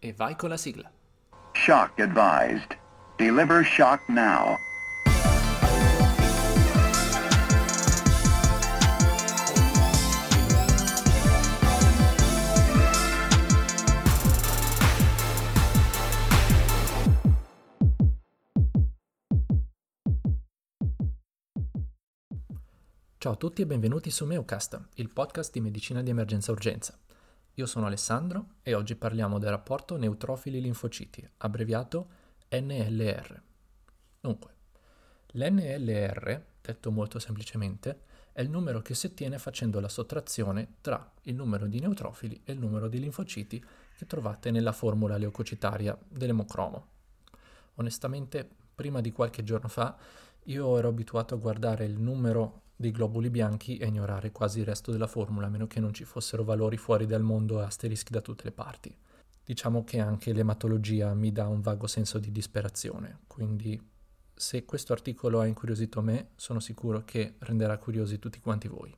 e vai con la sigla. Shock advised. Deliver shock now. Ciao a tutti e benvenuti su Meocast, il podcast di medicina di emergenza urgenza. Io sono Alessandro e oggi parliamo del rapporto neutrofili linfociti, abbreviato NLR. Dunque, l'NLR, detto molto semplicemente, è il numero che si ottiene facendo la sottrazione tra il numero di neutrofili e il numero di linfociti che trovate nella formula leucocitaria dell'emocromo. Onestamente, prima di qualche giorno fa, io ero abituato a guardare il numero dei globuli bianchi e ignorare quasi il resto della formula, a meno che non ci fossero valori fuori dal mondo e asterischi da tutte le parti. Diciamo che anche l'ematologia mi dà un vago senso di disperazione, quindi se questo articolo ha incuriosito me, sono sicuro che renderà curiosi tutti quanti voi.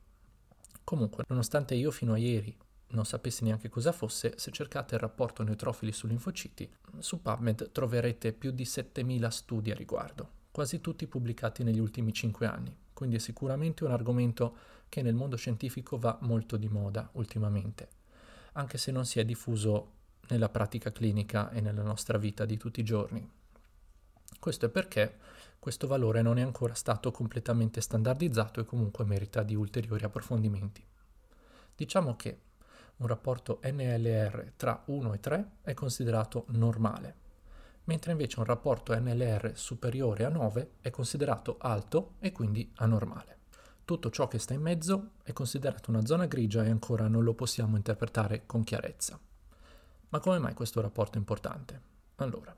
Comunque, nonostante io fino a ieri non sapessi neanche cosa fosse, se cercate il rapporto neutrofili su linfociti, su PubMed troverete più di 7000 studi a riguardo, quasi tutti pubblicati negli ultimi 5 anni quindi è sicuramente un argomento che nel mondo scientifico va molto di moda ultimamente, anche se non si è diffuso nella pratica clinica e nella nostra vita di tutti i giorni. Questo è perché questo valore non è ancora stato completamente standardizzato e comunque merita di ulteriori approfondimenti. Diciamo che un rapporto NLR tra 1 e 3 è considerato normale, mentre invece un rapporto NLR superiore a 9 è considerato alto e quindi anormale. Tutto ciò che sta in mezzo è considerato una zona grigia e ancora non lo possiamo interpretare con chiarezza. Ma come mai questo rapporto è importante? Allora,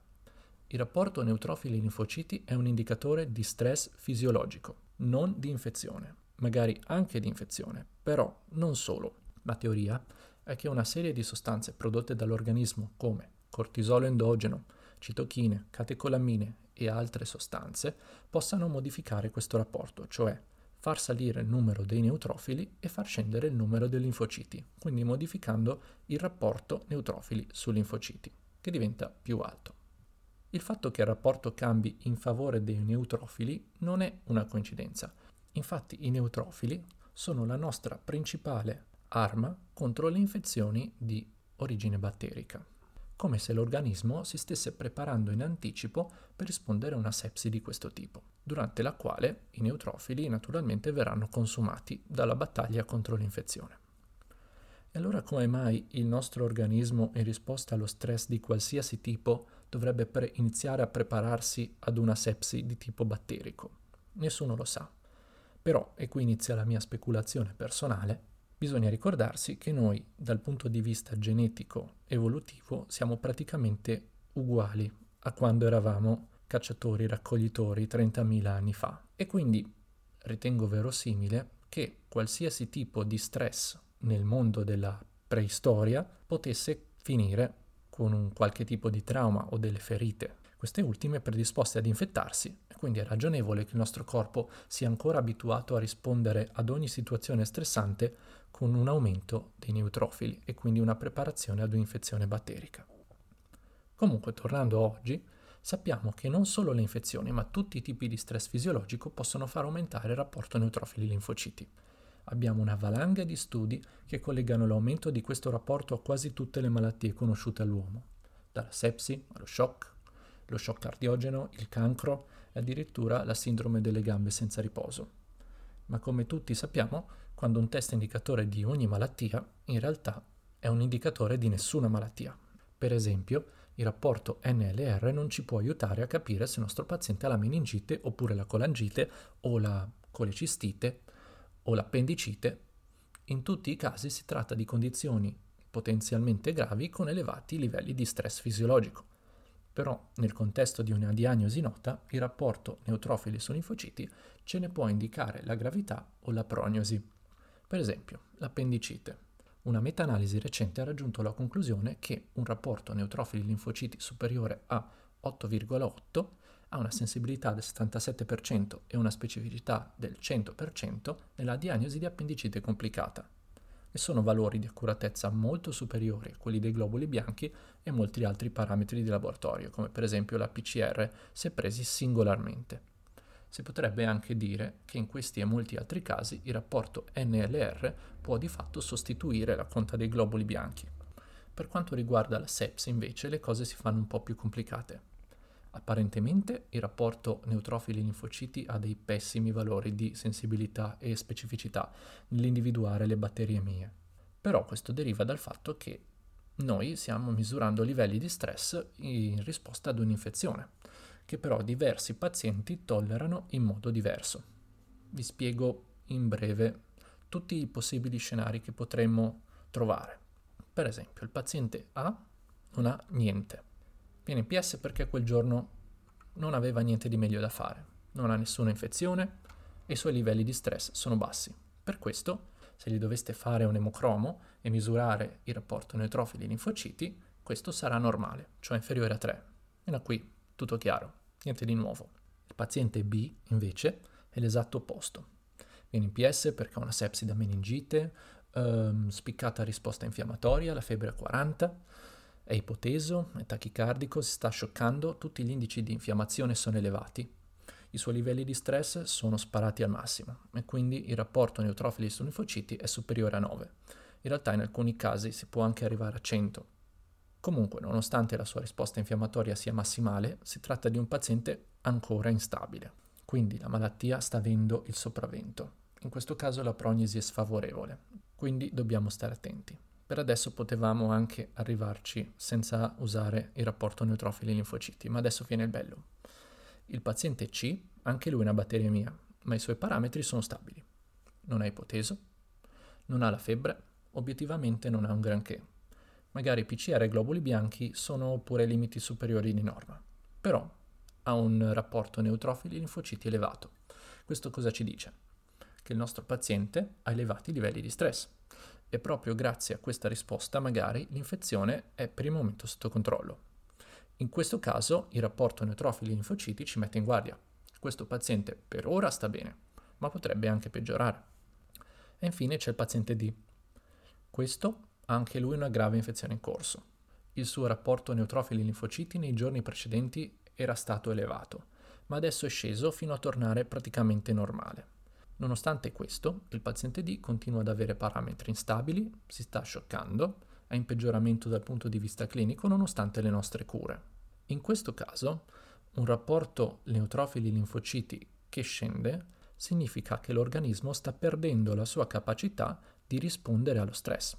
il rapporto neutrofili-linfociti è un indicatore di stress fisiologico, non di infezione, magari anche di infezione, però non solo. La teoria è che una serie di sostanze prodotte dall'organismo come cortisolo endogeno, citochine, catecolamine e altre sostanze possano modificare questo rapporto, cioè far salire il numero dei neutrofili e far scendere il numero dei linfociti, quindi modificando il rapporto neutrofili su linfociti, che diventa più alto. Il fatto che il rapporto cambi in favore dei neutrofili non è una coincidenza. Infatti i neutrofili sono la nostra principale arma contro le infezioni di origine batterica come se l'organismo si stesse preparando in anticipo per rispondere a una sepsi di questo tipo, durante la quale i neutrofili naturalmente verranno consumati dalla battaglia contro l'infezione. E allora come mai il nostro organismo in risposta allo stress di qualsiasi tipo dovrebbe pre- iniziare a prepararsi ad una sepsi di tipo batterico? Nessuno lo sa. Però, e qui inizia la mia speculazione personale, bisogna ricordarsi che noi dal punto di vista genetico evolutivo siamo praticamente uguali a quando eravamo cacciatori raccoglitori 30.000 anni fa. E quindi ritengo verosimile che qualsiasi tipo di stress nel mondo della preistoria potesse finire con un qualche tipo di trauma o delle ferite, queste ultime predisposte ad infettarsi quindi è ragionevole che il nostro corpo sia ancora abituato a rispondere ad ogni situazione stressante con un aumento dei neutrofili e quindi una preparazione ad un'infezione batterica. Comunque, tornando a oggi, sappiamo che non solo le infezioni, ma tutti i tipi di stress fisiologico possono far aumentare il rapporto neutrofili-linfociti. Abbiamo una valanga di studi che collegano l'aumento di questo rapporto a quasi tutte le malattie conosciute all'uomo, dalla sepsi allo shock, lo shock cardiogeno, il cancro e addirittura la sindrome delle gambe senza riposo. Ma come tutti sappiamo, quando un test è indicatore di ogni malattia, in realtà è un indicatore di nessuna malattia. Per esempio, il rapporto NLR non ci può aiutare a capire se il nostro paziente ha la meningite oppure la colangite o la colecistite o l'appendicite. In tutti i casi si tratta di condizioni potenzialmente gravi con elevati livelli di stress fisiologico. Però nel contesto di una diagnosi nota, il rapporto neutrofili su linfociti ce ne può indicare la gravità o la prognosi. Per esempio, l'appendicite. Una meta-analisi recente ha raggiunto la conclusione che un rapporto neutrofili-linfociti superiore a 8,8 ha una sensibilità del 77% e una specificità del 100% nella diagnosi di appendicite complicata. e sono valori di accuratezza molto superiori a quelli dei globuli bianchi e molti altri parametri di laboratorio, come per esempio la PCR se presi singolarmente. Si potrebbe anche dire che in questi e molti altri casi il rapporto NLR può di fatto sostituire la conta dei globuli bianchi. Per quanto riguarda la sepsi invece le cose si fanno un po' più complicate. Apparentemente il rapporto neutrofili-linfociti ha dei pessimi valori di sensibilità e specificità nell'individuare le batterie mie. Però questo deriva dal fatto che noi stiamo misurando livelli di stress in risposta ad un'infezione, che però diversi pazienti tollerano in modo diverso. Vi spiego in breve tutti i possibili scenari che potremmo trovare. Per esempio, il paziente A non ha niente Viene in PS perché quel giorno non aveva niente di meglio da fare, non ha nessuna infezione e i suoi livelli di stress sono bassi. Per questo, se gli doveste fare un emocromo e misurare il rapporto neutrofili-linfociti, questo sarà normale, cioè inferiore a 3. E da qui tutto chiaro, niente di nuovo. Il paziente B, invece, è l'esatto opposto. Viene in PS perché ha una sepsi da meningite, ehm, spiccata risposta infiammatoria, la febbre a 40, è ipoteso, è tachicardico, si sta scioccando, tutti gli indici di infiammazione sono elevati. I suoi livelli di stress sono sparati al massimo e quindi il rapporto neutrofili su linfociti è superiore a 9. In realtà in alcuni casi si può anche arrivare a 100. Comunque, nonostante la sua risposta infiammatoria sia massimale, si tratta di un paziente ancora instabile. Quindi la malattia sta avendo il sopravvento. In questo caso la prognosi è sfavorevole, quindi dobbiamo stare attenti. Per adesso potevamo anche arrivarci senza usare il rapporto neutrofili-linfociti, ma adesso viene il bello. Il paziente C, anche lui è una batteria mia, ma i suoi parametri sono stabili. Non ha ipoteso, non ha la febbre, obiettivamente non ha un granché. Magari PCR e globuli bianchi sono pure limiti superiori di norma, però ha un rapporto neutrofili-linfociti elevato. Questo cosa ci dice? Che il nostro paziente ha elevati livelli di stress e proprio grazie a questa risposta magari l'infezione è per il momento sotto controllo. In questo caso il rapporto neutrofili-linfociti ci mette in guardia. Questo paziente per ora sta bene, ma potrebbe anche peggiorare. E infine c'è il paziente D. Questo ha anche lui una grave infezione in corso. Il suo rapporto neutrofili-linfociti nei giorni precedenti era stato elevato, ma adesso è sceso fino a tornare praticamente normale. Nonostante questo, il paziente D continua ad avere parametri instabili, si sta scioccando, è in peggioramento dal punto di vista clinico nonostante le nostre cure. In questo caso, un rapporto neutrofili-linfociti che scende significa che l'organismo sta perdendo la sua capacità di rispondere allo stress.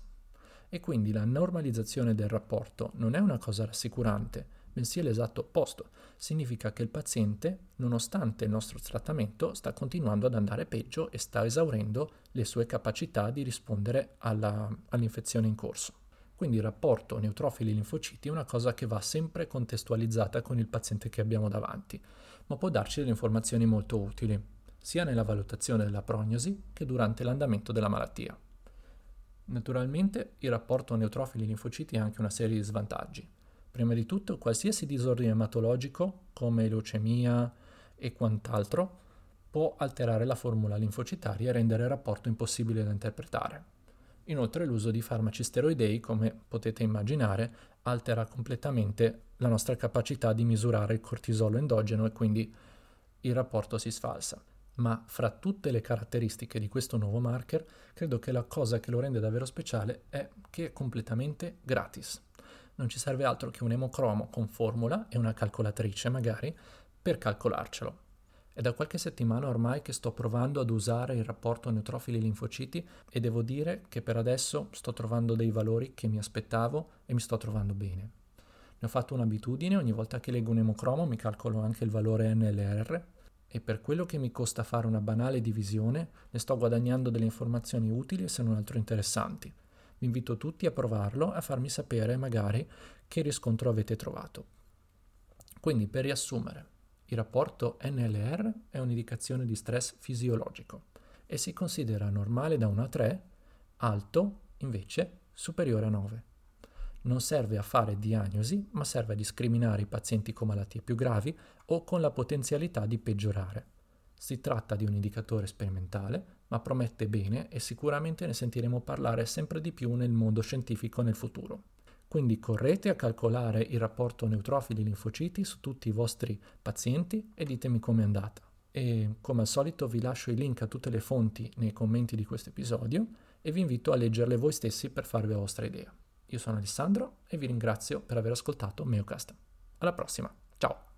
E quindi la normalizzazione del rapporto non è una cosa rassicurante, bensì l'esatto opposto. Significa che il paziente, nonostante il nostro trattamento, sta continuando ad andare peggio e sta esaurendo le sue capacità di rispondere alla, all'infezione in corso. Quindi il rapporto neutrofili-linfociti è una cosa che va sempre contestualizzata con il paziente che abbiamo davanti, ma può darci delle informazioni molto utili, sia nella valutazione della prognosi che durante l'andamento della malattia. Naturalmente il rapporto neutrofili-linfociti ha anche una serie di svantaggi. Prima di tutto, qualsiasi disordine ematologico, come leucemia e quant'altro, può alterare la formula linfocitaria e rendere il rapporto impossibile da interpretare. Inoltre l'uso di farmaci steroidei, come potete immaginare, altera completamente la nostra capacità di misurare il cortisolo endogeno e quindi il rapporto si sfalsa. Ma fra tutte le caratteristiche di questo nuovo marker, credo che la cosa che lo rende davvero speciale è che è completamente gratis non ci serve altro che un emocromo con formula e una calcolatrice magari per calcolarcelo. È da qualche settimana ormai che sto provando ad usare il rapporto neutrofili-linfociti e devo dire che per adesso sto trovando dei valori che mi aspettavo e mi sto trovando bene. Ne ho fatto un'abitudine, ogni volta che leggo un emocromo mi calcolo anche il valore NLR e per quello che mi costa fare una banale divisione ne sto guadagnando delle informazioni utili e se non altro interessanti. Vi invito tutti a provarlo e a farmi sapere magari che riscontro avete trovato. Quindi per riassumere, il rapporto NLR è un'indicazione di stress fisiologico e si considera normale da 1 a 3, alto invece superiore a 9. Non serve a fare diagnosi, ma serve a discriminare i pazienti con malattie più gravi o con la potenzialità di peggiorare. Si tratta di un indicatore sperimentale, ma promette bene e sicuramente ne sentiremo parlare sempre di più nel mondo scientifico nel futuro. Quindi correte a calcolare il rapporto neutrofili-linfociti su tutti i vostri pazienti e ditemi com'è andata. E come al solito vi lascio i link a tutte le fonti nei commenti di questo episodio e vi invito a leggerle voi stessi per farvi la vostra idea. Io sono Alessandro e vi ringrazio per aver ascoltato Meocast. Alla prossima, ciao!